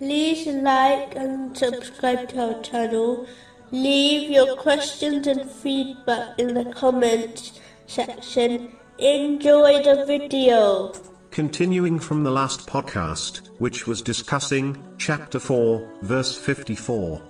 like and subscribe to our channel. Leave your questions and feedback in the comments section. Enjoy the video. Continuing from the last podcast, which was discussing chapter 4, verse 54.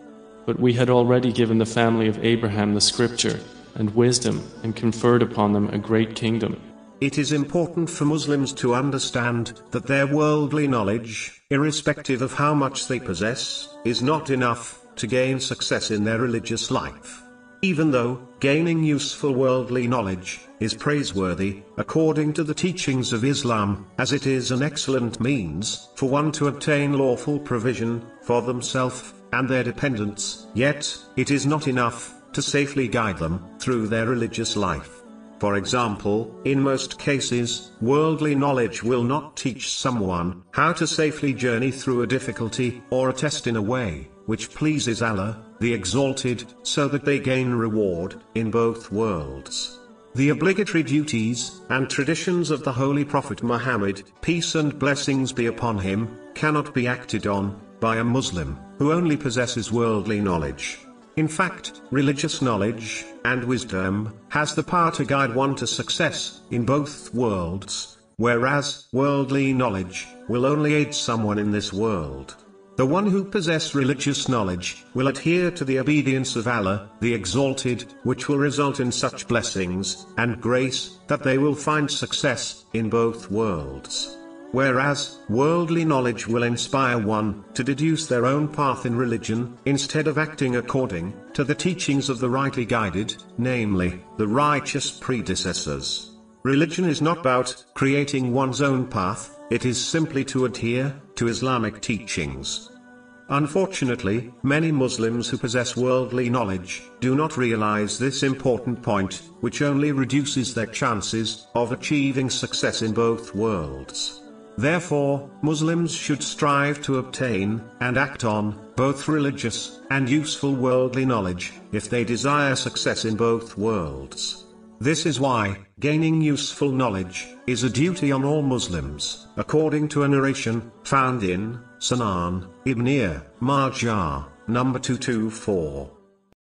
But we had already given the family of Abraham the scripture and wisdom and conferred upon them a great kingdom. It is important for Muslims to understand that their worldly knowledge, irrespective of how much they possess, is not enough to gain success in their religious life. Even though gaining useful worldly knowledge is praiseworthy, according to the teachings of Islam, as it is an excellent means for one to obtain lawful provision for themselves and their dependents, yet it is not enough to safely guide them through their religious life. For example, in most cases, worldly knowledge will not teach someone how to safely journey through a difficulty or a test in a way which pleases Allah, the Exalted, so that they gain reward in both worlds. The obligatory duties and traditions of the Holy Prophet Muhammad, peace and blessings be upon him, cannot be acted on by a Muslim who only possesses worldly knowledge. In fact, religious knowledge and wisdom has the power to guide one to success in both worlds, whereas worldly knowledge will only aid someone in this world. The one who possess religious knowledge will adhere to the obedience of Allah, the Exalted, which will result in such blessings and grace that they will find success in both worlds. Whereas, worldly knowledge will inspire one to deduce their own path in religion, instead of acting according to the teachings of the rightly guided, namely, the righteous predecessors. Religion is not about creating one's own path, it is simply to adhere to Islamic teachings. Unfortunately, many Muslims who possess worldly knowledge do not realize this important point, which only reduces their chances of achieving success in both worlds. Therefore, Muslims should strive to obtain and act on both religious and useful worldly knowledge if they desire success in both worlds. This is why, gaining useful knowledge, is a duty on all Muslims, according to a narration, found in, Sunan, Ibn Majah, number 224.